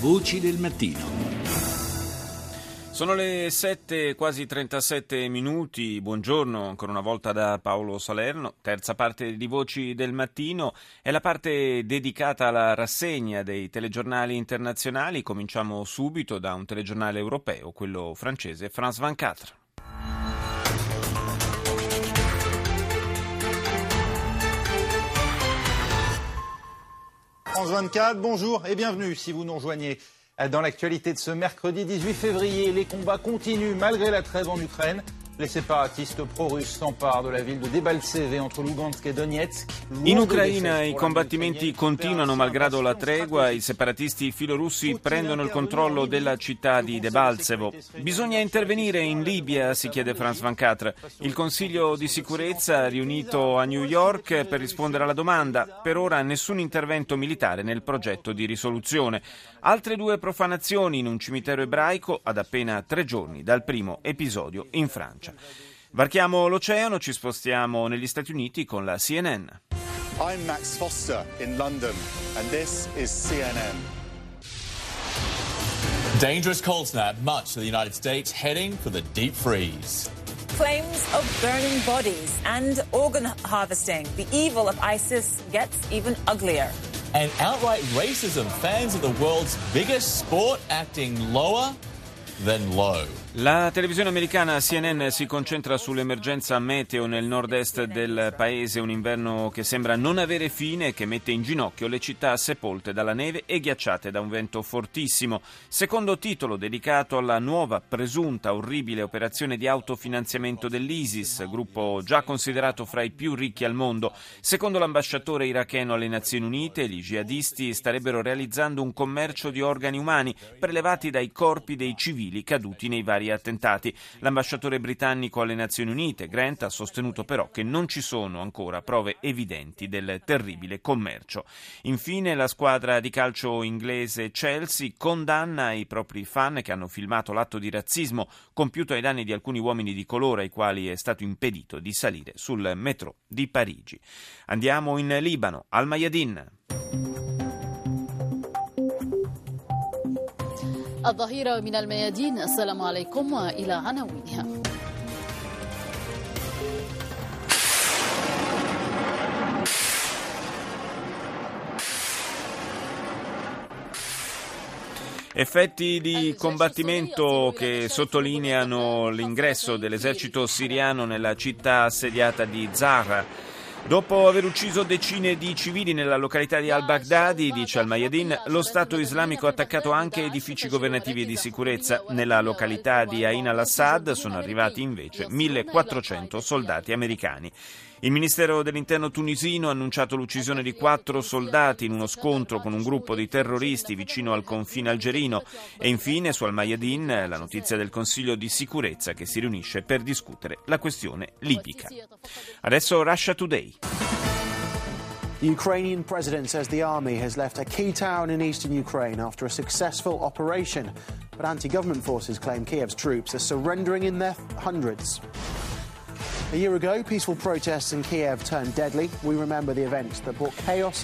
Voci del mattino. Sono le 7, quasi 37 minuti. Buongiorno ancora una volta da Paolo Salerno. Terza parte di Voci del Mattino è la parte dedicata alla rassegna dei telegiornali internazionali. Cominciamo subito da un telegiornale europeo, quello francese, France 24. France 24, bonjour et bienvenue si vous nous rejoignez. Dans l'actualité de ce mercredi 18 février, les combats continuent malgré la trêve en Ukraine. Les séparatistes pro-russes s'emparent de la ville de Debaltseve entre Lugansk e Donetsk. In Ucraina i combattimenti continuano malgrado la tregua, i separatisti filorussi prendono il controllo della città di Debaltsevo. Bisogna intervenire in Libia, si chiede Franz Van Katra. Il Consiglio di sicurezza riunito a New York per rispondere alla domanda. Per ora nessun intervento militare nel progetto di risoluzione. Altre due profanazioni in un cimitero ebraico ad appena tre giorni dal primo episodio in Francia. Varchiamo l'oceano, ci spostiamo negli Stati Uniti con la CNN. I'm Max Foster in London, and this is CNN. Dangerous cold snap, much of the United States heading for the deep freeze. Claims of burning bodies and organ harvesting. The evil of ISIS gets even uglier. And outright racism, fans of the world's biggest sport acting lower than low. La televisione americana CNN si concentra sull'emergenza meteo nel nord-est del paese, un inverno che sembra non avere fine e che mette in ginocchio le città sepolte dalla neve e ghiacciate da un vento fortissimo. Secondo titolo dedicato alla nuova, presunta, orribile operazione di autofinanziamento dell'ISIS, gruppo già considerato fra i più ricchi al mondo. Secondo l'ambasciatore iracheno alle Nazioni Unite, gli jihadisti starebbero realizzando un commercio di organi umani prelevati dai corpi dei civili caduti nei vari attentati. L'ambasciatore britannico alle Nazioni Unite, Grant, ha sostenuto però che non ci sono ancora prove evidenti del terribile commercio. Infine, la squadra di calcio inglese Chelsea condanna i propri fan che hanno filmato l'atto di razzismo compiuto ai danni di alcuni uomini di colore ai quali è stato impedito di salire sul metro di Parigi. Andiamo in Libano, al Mayadin. الظهيرة من الميادين السلام عليكم وإلى عناوينها Effetti di combattimento che sottolineano l'ingresso dell'esercito siriano nella città assediata di Zahra. Dopo aver ucciso decine di civili nella località di al-Baghdadi, dice al-Mayadin, lo Stato islamico ha attaccato anche edifici governativi di sicurezza. Nella località di Ain al-Assad sono arrivati invece 1400 soldati americani. Il Ministero dell'Interno tunisino ha annunciato l'uccisione di quattro soldati in uno scontro con un gruppo di terroristi vicino al confine algerino. E infine, su Al-Mayadin, la notizia del Consiglio di sicurezza che si riunisce per discutere la questione libica. Adesso Russia Today. The Ukrainian president says the army has left a key town in eastern Ukraine after a successful operation. But anti government forces claim Kiev's troops are surrendering in their hundreds.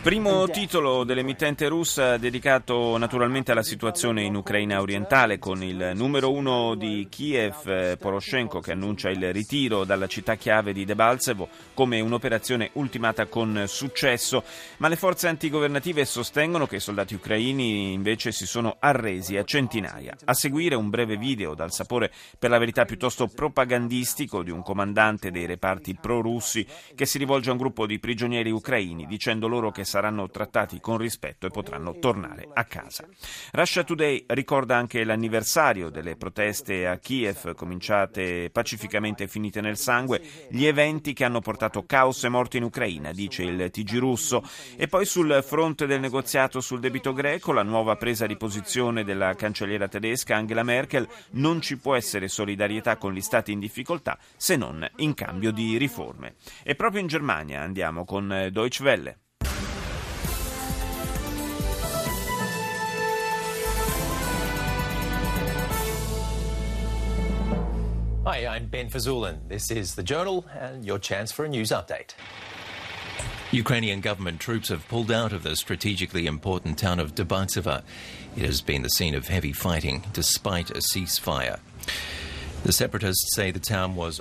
Primo titolo dell'emittente russa dedicato naturalmente alla situazione in Ucraina orientale con il numero uno di Kiev, Poroshenko, che annuncia il ritiro dalla città chiave di Debaltsevo come un'operazione ultimata con successo, ma le forze antigovernative sostengono che i soldati ucraini invece si sono arresi a centinaia. A seguire un breve video dal sapore per la verità piuttosto propagandistico di un comandante dei reparti pro-russi che si rivolge a un gruppo di prigionieri ucraini dicendo loro che saranno trattati con rispetto e potranno tornare a casa. Russia Today ricorda anche l'anniversario delle proteste a Kiev cominciate pacificamente e finite nel sangue, gli eventi che hanno portato caos e morti in Ucraina, dice il TG russo, e poi sul fronte del negoziato sul debito greco la nuova presa di posizione della cancelliera tedesca Angela Merkel non ci può essere solidarietà con gli stati in difficoltà se non in cambio di riforme. E proprio in Germania andiamo con Deutsche Welle. Hi, I'm Ben Fazulin. This is The Journal and your chance for a news update. Ukrainian government troops have pulled out of the strategically important town of Debaltseve. It has been the scene of heavy fighting despite a ceasefire.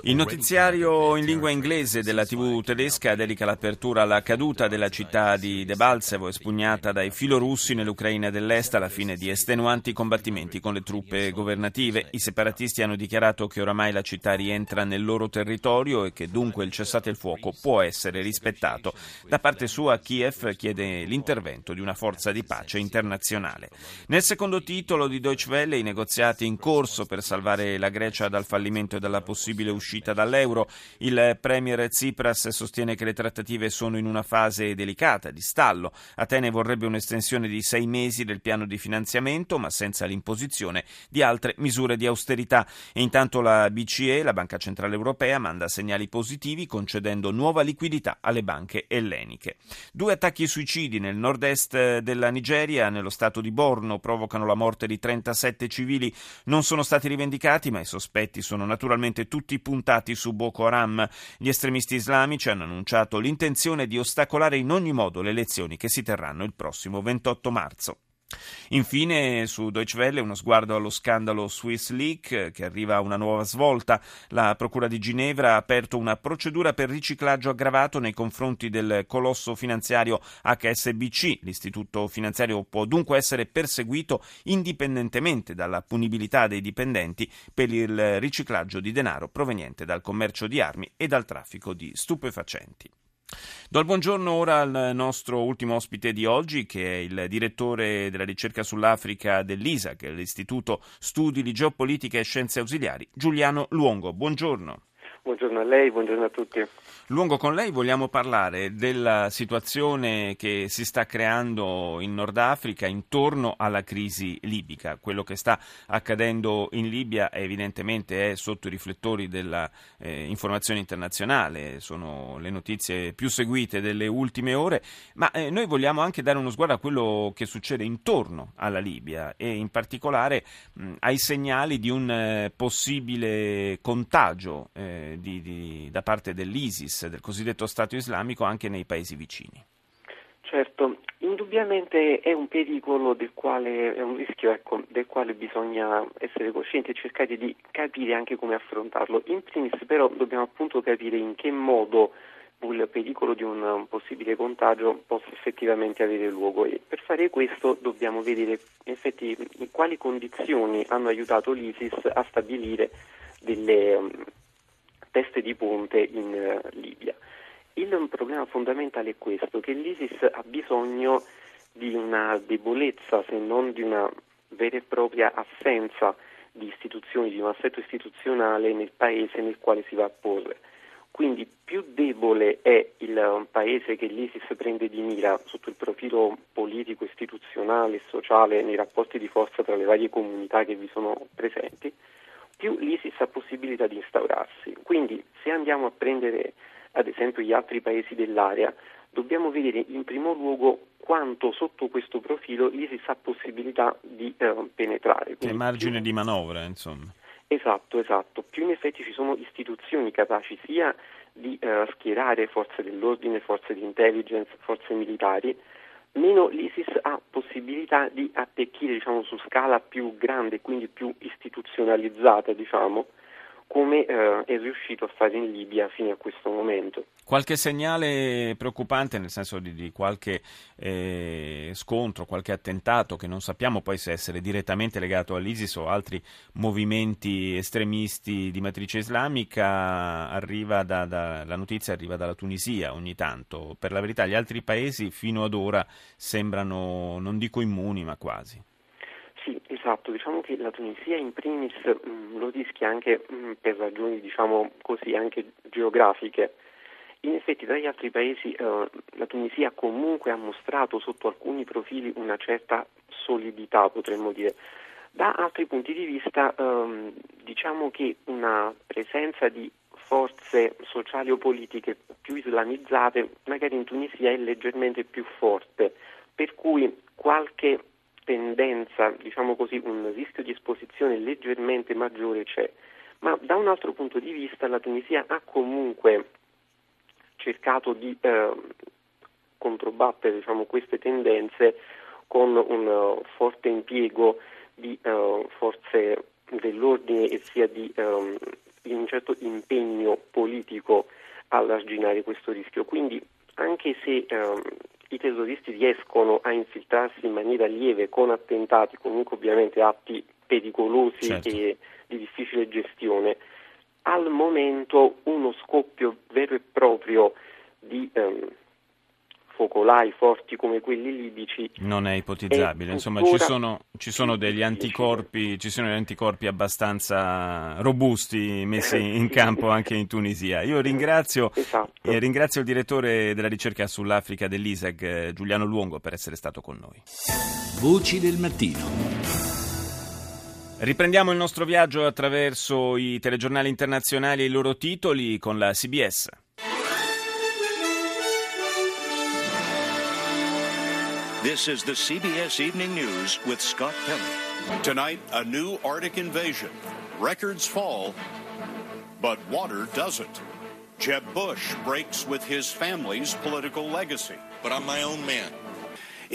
Il notiziario in lingua inglese della TV tedesca dedica l'apertura alla caduta della città di Debaltsevo, espugnata dai filorussi nell'Ucraina dell'Est alla fine di estenuanti combattimenti con le truppe governative. I separatisti hanno dichiarato che oramai la città rientra nel loro territorio e che dunque il cessate il fuoco può essere rispettato. Da parte sua Kiev chiede l'intervento di una forza di pace internazionale. Nel secondo titolo di Deutsche Welle i negoziati in corso per salvare la Grecia dal fallimento e dalla possibile uscita dall'euro. Il premier Tsipras sostiene che le trattative sono in una fase delicata, di stallo. Atene vorrebbe un'estensione di sei mesi del piano di finanziamento, ma senza l'imposizione di altre misure di austerità. E intanto la BCE, la Banca Centrale Europea, manda segnali positivi concedendo nuova liquidità alle banche elleniche. Due attacchi suicidi nel nord-est della Nigeria, nello stato di Borno, provocano la morte di 37 civili. Non sono stati rivendicati, ma i sospetti sospetti sono naturalmente tutti puntati su Boko Haram. Gli estremisti islamici hanno annunciato l'intenzione di ostacolare in ogni modo le elezioni che si terranno il prossimo 28 marzo. Infine, su Deutsche Welle, uno sguardo allo scandalo Swiss Leak, che arriva a una nuova svolta. La Procura di Ginevra ha aperto una procedura per riciclaggio aggravato nei confronti del colosso finanziario HSBC. L'istituto finanziario può dunque essere perseguito indipendentemente dalla punibilità dei dipendenti per il riciclaggio di denaro proveniente dal commercio di armi e dal traffico di stupefacenti. Do il buongiorno ora al nostro ultimo ospite di oggi, che è il direttore della ricerca sull'Africa dell'ISA, che è l'Istituto Studi di Geopolitica e Scienze Ausiliari, Giuliano Luongo. Buongiorno. Buongiorno a lei, buongiorno a tutti. Lungo con lei vogliamo parlare della situazione che si sta creando in Nord Africa intorno alla crisi libica. Quello che sta accadendo in Libia evidentemente è sotto i riflettori dell'informazione eh, internazionale, sono le notizie più seguite delle ultime ore, ma eh, noi vogliamo anche dare uno sguardo a quello che succede intorno alla Libia e in particolare mh, ai segnali di un eh, possibile contagio eh, di, di, da parte dell'ISIS ISIS, del cosiddetto Stato islamico, anche nei paesi vicini. Certo, indubbiamente è un pericolo del quale, è un rischio ecco, del quale bisogna essere coscienti e cercare di capire anche come affrontarlo. In primis però dobbiamo appunto capire in che modo il pericolo di un possibile contagio possa effettivamente avere luogo e per fare questo dobbiamo vedere in effetti in quali condizioni hanno aiutato l'ISIS a stabilire delle teste di ponte in uh, Libia. Il problema fondamentale è questo, che l'ISIS ha bisogno di una debolezza, se non di una vera e propria assenza di istituzioni, di un assetto istituzionale nel paese nel quale si va a porre. Quindi più debole è il paese che l'ISIS prende di mira sotto il profilo politico, istituzionale sociale nei rapporti di forza tra le varie comunità che vi sono presenti, più l'ISIS ha possibilità di instaurarsi. Quindi se andiamo a prendere ad esempio gli altri paesi dell'area, dobbiamo vedere in primo luogo quanto sotto questo profilo l'ISIS ha possibilità di eh, penetrare. Quindi, margine più... di manovra, insomma. Esatto, esatto. Più in effetti ci sono istituzioni capaci sia di eh, schierare forze dell'ordine, forze di intelligence, forze militari, meno l'ISIS ha possibilità di attecchire diciamo, su scala più grande, quindi più istituzionalizzata, diciamo, come eh, è riuscito a fare in Libia fino a questo momento. Qualche segnale preoccupante, nel senso di, di qualche eh, scontro, qualche attentato che non sappiamo poi se essere direttamente legato all'ISIS o altri movimenti estremisti di matrice islamica, arriva da, da, la notizia arriva dalla Tunisia ogni tanto. Per la verità gli altri paesi fino ad ora sembrano, non dico immuni, ma quasi. Esatto, diciamo che la Tunisia in primis mh, mm, lo rischia anche mh, mm, per ragioni diciamo così anche geografiche. In effetti tra gli altri paesi eh, la Tunisia comunque ha mostrato sotto alcuni profili una certa solidità, potremmo dire. Da altri punti di vista ehm, diciamo che una presenza di forze sociali o politiche più islamizzate magari in Tunisia è leggermente più forte, per cui qualche tendenza, diciamo così, un rischio di esposizione leggermente maggiore c'è, ma da un altro punto di vista la Tunisia ha comunque cercato di eh, controbattere diciamo, queste tendenze con un uh, forte impiego di uh, forze dell'ordine e sia di um, un certo impegno politico all'arginare questo rischio. Quindi anche se um, i terroristi riescono a infiltrarsi in maniera lieve con attentati, comunque ovviamente atti pericolosi certo. e di difficile gestione, al momento uno scoppio vero e proprio di um, focolai forti come quelli libici non è ipotizzabile. È Insomma, ci sono, ci sono, degli anticorpi, ci sono degli anticorpi abbastanza robusti messi in campo anche in Tunisia. Io ringrazio, esatto. eh, ringrazio il direttore della ricerca sull'Africa dell'ISEG, eh, Giuliano Luongo, per essere stato con noi. Voci del mattino. Riprendiamo il nostro viaggio attraverso i telegiornali internazionali e i loro titoli con la CBS. This is the CBS Evening News with Scott Pelley. Tonight, a new Arctic invasion. Records fall, but water doesn't. Jeb Bush breaks with his family's political legacy. But I'm my own man.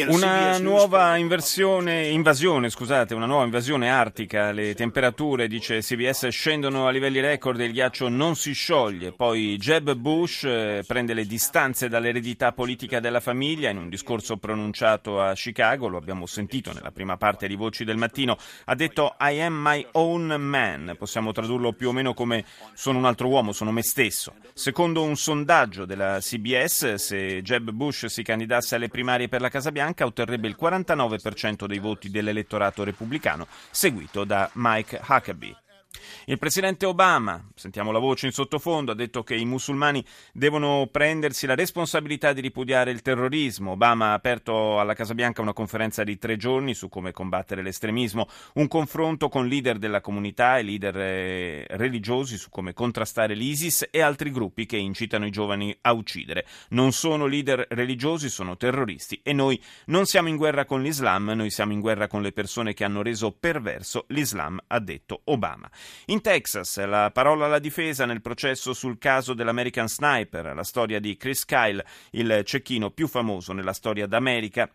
Una nuova invasione, scusate, una nuova invasione artica, le temperature, dice CBS, scendono a livelli record e il ghiaccio non si scioglie. Poi Jeb Bush eh, prende le distanze dall'eredità politica della famiglia in un discorso pronunciato a Chicago, lo abbiamo sentito nella prima parte di Voci del Mattino, ha detto I am my own man, possiamo tradurlo più o meno come sono un altro uomo, sono me stesso. Secondo un sondaggio della CBS, se Jeb Bush si candidasse alle primarie per la Casa Bianca, otterrebbe il 49% dei voti dell'elettorato repubblicano, seguito da Mike Huckabee. Il presidente Obama, sentiamo la voce in sottofondo, ha detto che i musulmani devono prendersi la responsabilità di ripudiare il terrorismo. Obama ha aperto alla Casa Bianca una conferenza di tre giorni su come combattere l'estremismo, un confronto con leader della comunità e leader eh, religiosi su come contrastare l'ISIS e altri gruppi che incitano i giovani a uccidere. Non sono leader religiosi, sono terroristi e noi non siamo in guerra con l'Islam, noi siamo in guerra con le persone che hanno reso perverso l'Islam, ha detto Obama. In Texas, la parola alla difesa nel processo sul caso dell'American Sniper, la storia di Chris Kyle, il cecchino più famoso nella storia d'America,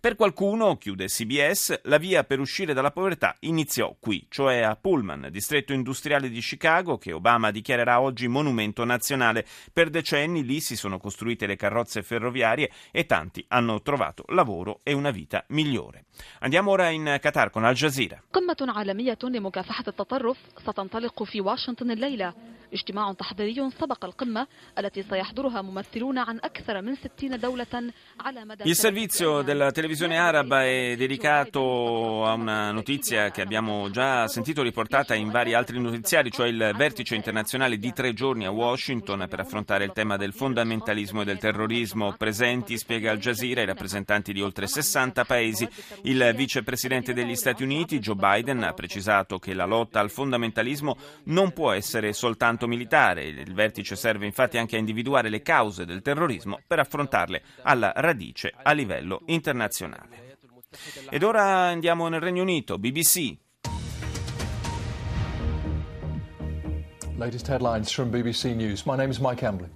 per qualcuno, chiude CBS, la via per uscire dalla povertà iniziò qui, cioè a Pullman, distretto industriale di Chicago, che Obama dichiarerà oggi monumento nazionale. Per decenni lì si sono costruite le carrozze ferroviarie e tanti hanno trovato lavoro e una vita migliore. Andiamo ora in Qatar con Al Jazeera. قمة عالمية لمكافحة التطرف ستنطلق في واشنطن الليلة اجتماع تحضيري سبق القمة التي سيحضرها ممثلون عن أكثر من 60 دولة على مدى Il servizio della televisione araba è dedicato a una notizia che abbiamo già sentito riportata in vari altri notiziari, cioè il vertice internazionale di tre giorni a Washington per affrontare il tema del fondamentalismo e del terrorismo. Presenti, spiega Al Jazeera, i rappresentanti di oltre 60 paesi. Il vicepresidente degli Stati Uniti, Joe Biden, ha precisato che la lotta al fondamentalismo non può essere soltanto confronto militare. Il vertice serve infatti anche a individuare le cause del terrorismo per affrontarle alla radice a livello internazionale. Ed ora andiamo nel Regno Unito, BBC. Latest headlines from BBC News. My name is Mike Embley.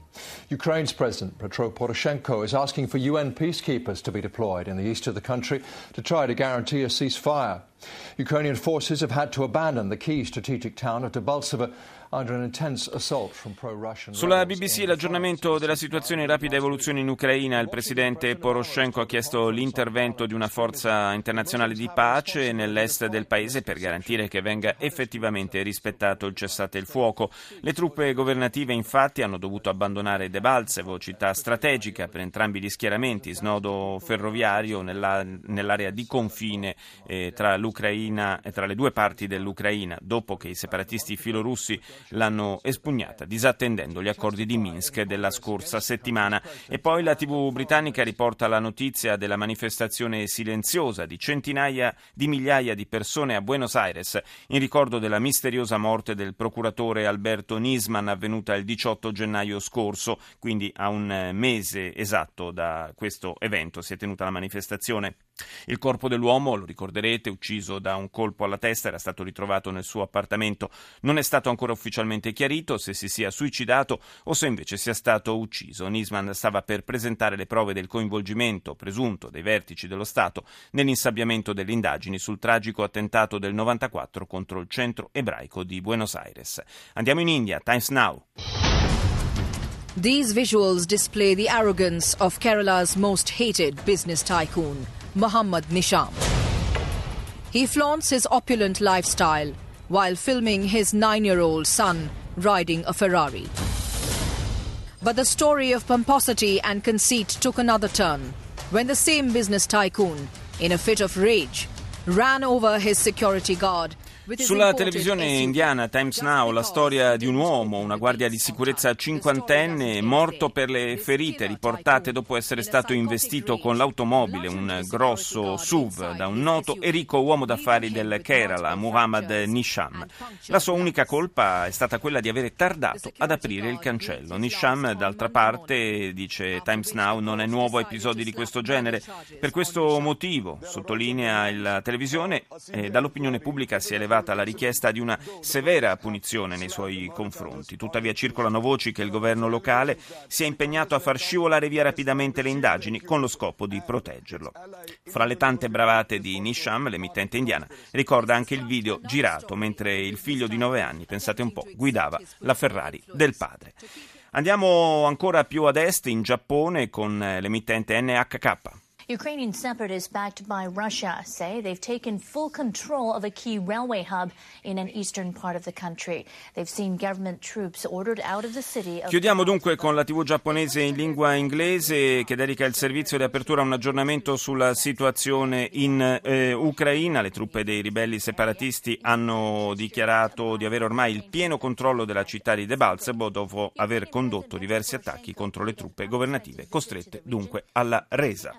Ukraine's President Petro Poroshenko is asking for UN peacekeepers to be deployed in the east of the country to try to guarantee a ceasefire. Ukrainian forces have had to abandon the key strategic town of Debaltseve sulla BBC l'aggiornamento della situazione in rapida evoluzione in Ucraina. Il presidente Poroshenko ha chiesto l'intervento di una forza internazionale di pace nell'est del paese per garantire che venga effettivamente rispettato il cessate il fuoco. Le truppe governative infatti hanno dovuto abbandonare Debaltsevo, città strategica per entrambi gli schieramenti, snodo ferroviario nella, nell'area di confine eh, tra l'Ucraina e tra le due parti dell'Ucraina, dopo che i separatisti filorussi l'hanno espugnata, disattendendo gli accordi di Minsk della scorsa settimana. E poi la TV britannica riporta la notizia della manifestazione silenziosa di centinaia di migliaia di persone a Buenos Aires in ricordo della misteriosa morte del procuratore Alberto Nisman avvenuta il 18 gennaio scorso. Scorso, quindi a un mese esatto da questo evento si è tenuta la manifestazione. Il corpo dell'uomo, lo ricorderete, ucciso da un colpo alla testa, era stato ritrovato nel suo appartamento. Non è stato ancora ufficialmente chiarito se si sia suicidato o se invece sia stato ucciso. Nisman stava per presentare le prove del coinvolgimento presunto dei vertici dello Stato nell'insabbiamento delle indagini sul tragico attentato del 94 contro il centro ebraico di Buenos Aires. Andiamo in India, Times Now. These visuals display the arrogance of Kerala's most hated business tycoon. Muhammad Nisham. He flaunts his opulent lifestyle while filming his nine year old son riding a Ferrari. But the story of pomposity and conceit took another turn when the same business tycoon, in a fit of rage, ran over his security guard Sulla televisione indiana Times Now la storia di un uomo, una guardia di sicurezza cinquantenne, morto per le ferite riportate dopo essere stato investito con l'automobile, un grosso SUV, da un noto e ricco uomo d'affari del Kerala, Muhammad Nisham. La sua unica colpa è stata quella di avere tardato ad aprire il cancello. Nisham, d'altra parte, dice Times Now, non è nuovo a episodi di questo genere. Per questo motivo, sottolinea la televisione, eh, dall'opinione pubblica si è elevato arrivata la richiesta di una severa punizione nei suoi confronti. Tuttavia circolano voci che il governo locale sia impegnato a far scivolare via rapidamente le indagini con lo scopo di proteggerlo. Fra le tante bravate di Nisham, l'emittente indiana, ricorda anche il video girato mentre il figlio di nove anni, pensate un po', guidava la Ferrari del padre. Andiamo ancora più ad est, in Giappone, con l'emittente NHK. Ukrainian separatists backed by Russia say they've taken full control of a key railway hub in an eastern part of the country. They've seen government troops ordered out of the city. Of Chiudiamo dunque con la TV giapponese in lingua inglese che dedica il servizio di apertura a un aggiornamento sulla situazione in eh, Ucraina. Le truppe dei ribelli separatisti hanno dichiarato di avere ormai il pieno controllo della città di Debaltsebo dopo aver condotto diversi attacchi contro le truppe governative, costrette dunque alla resa.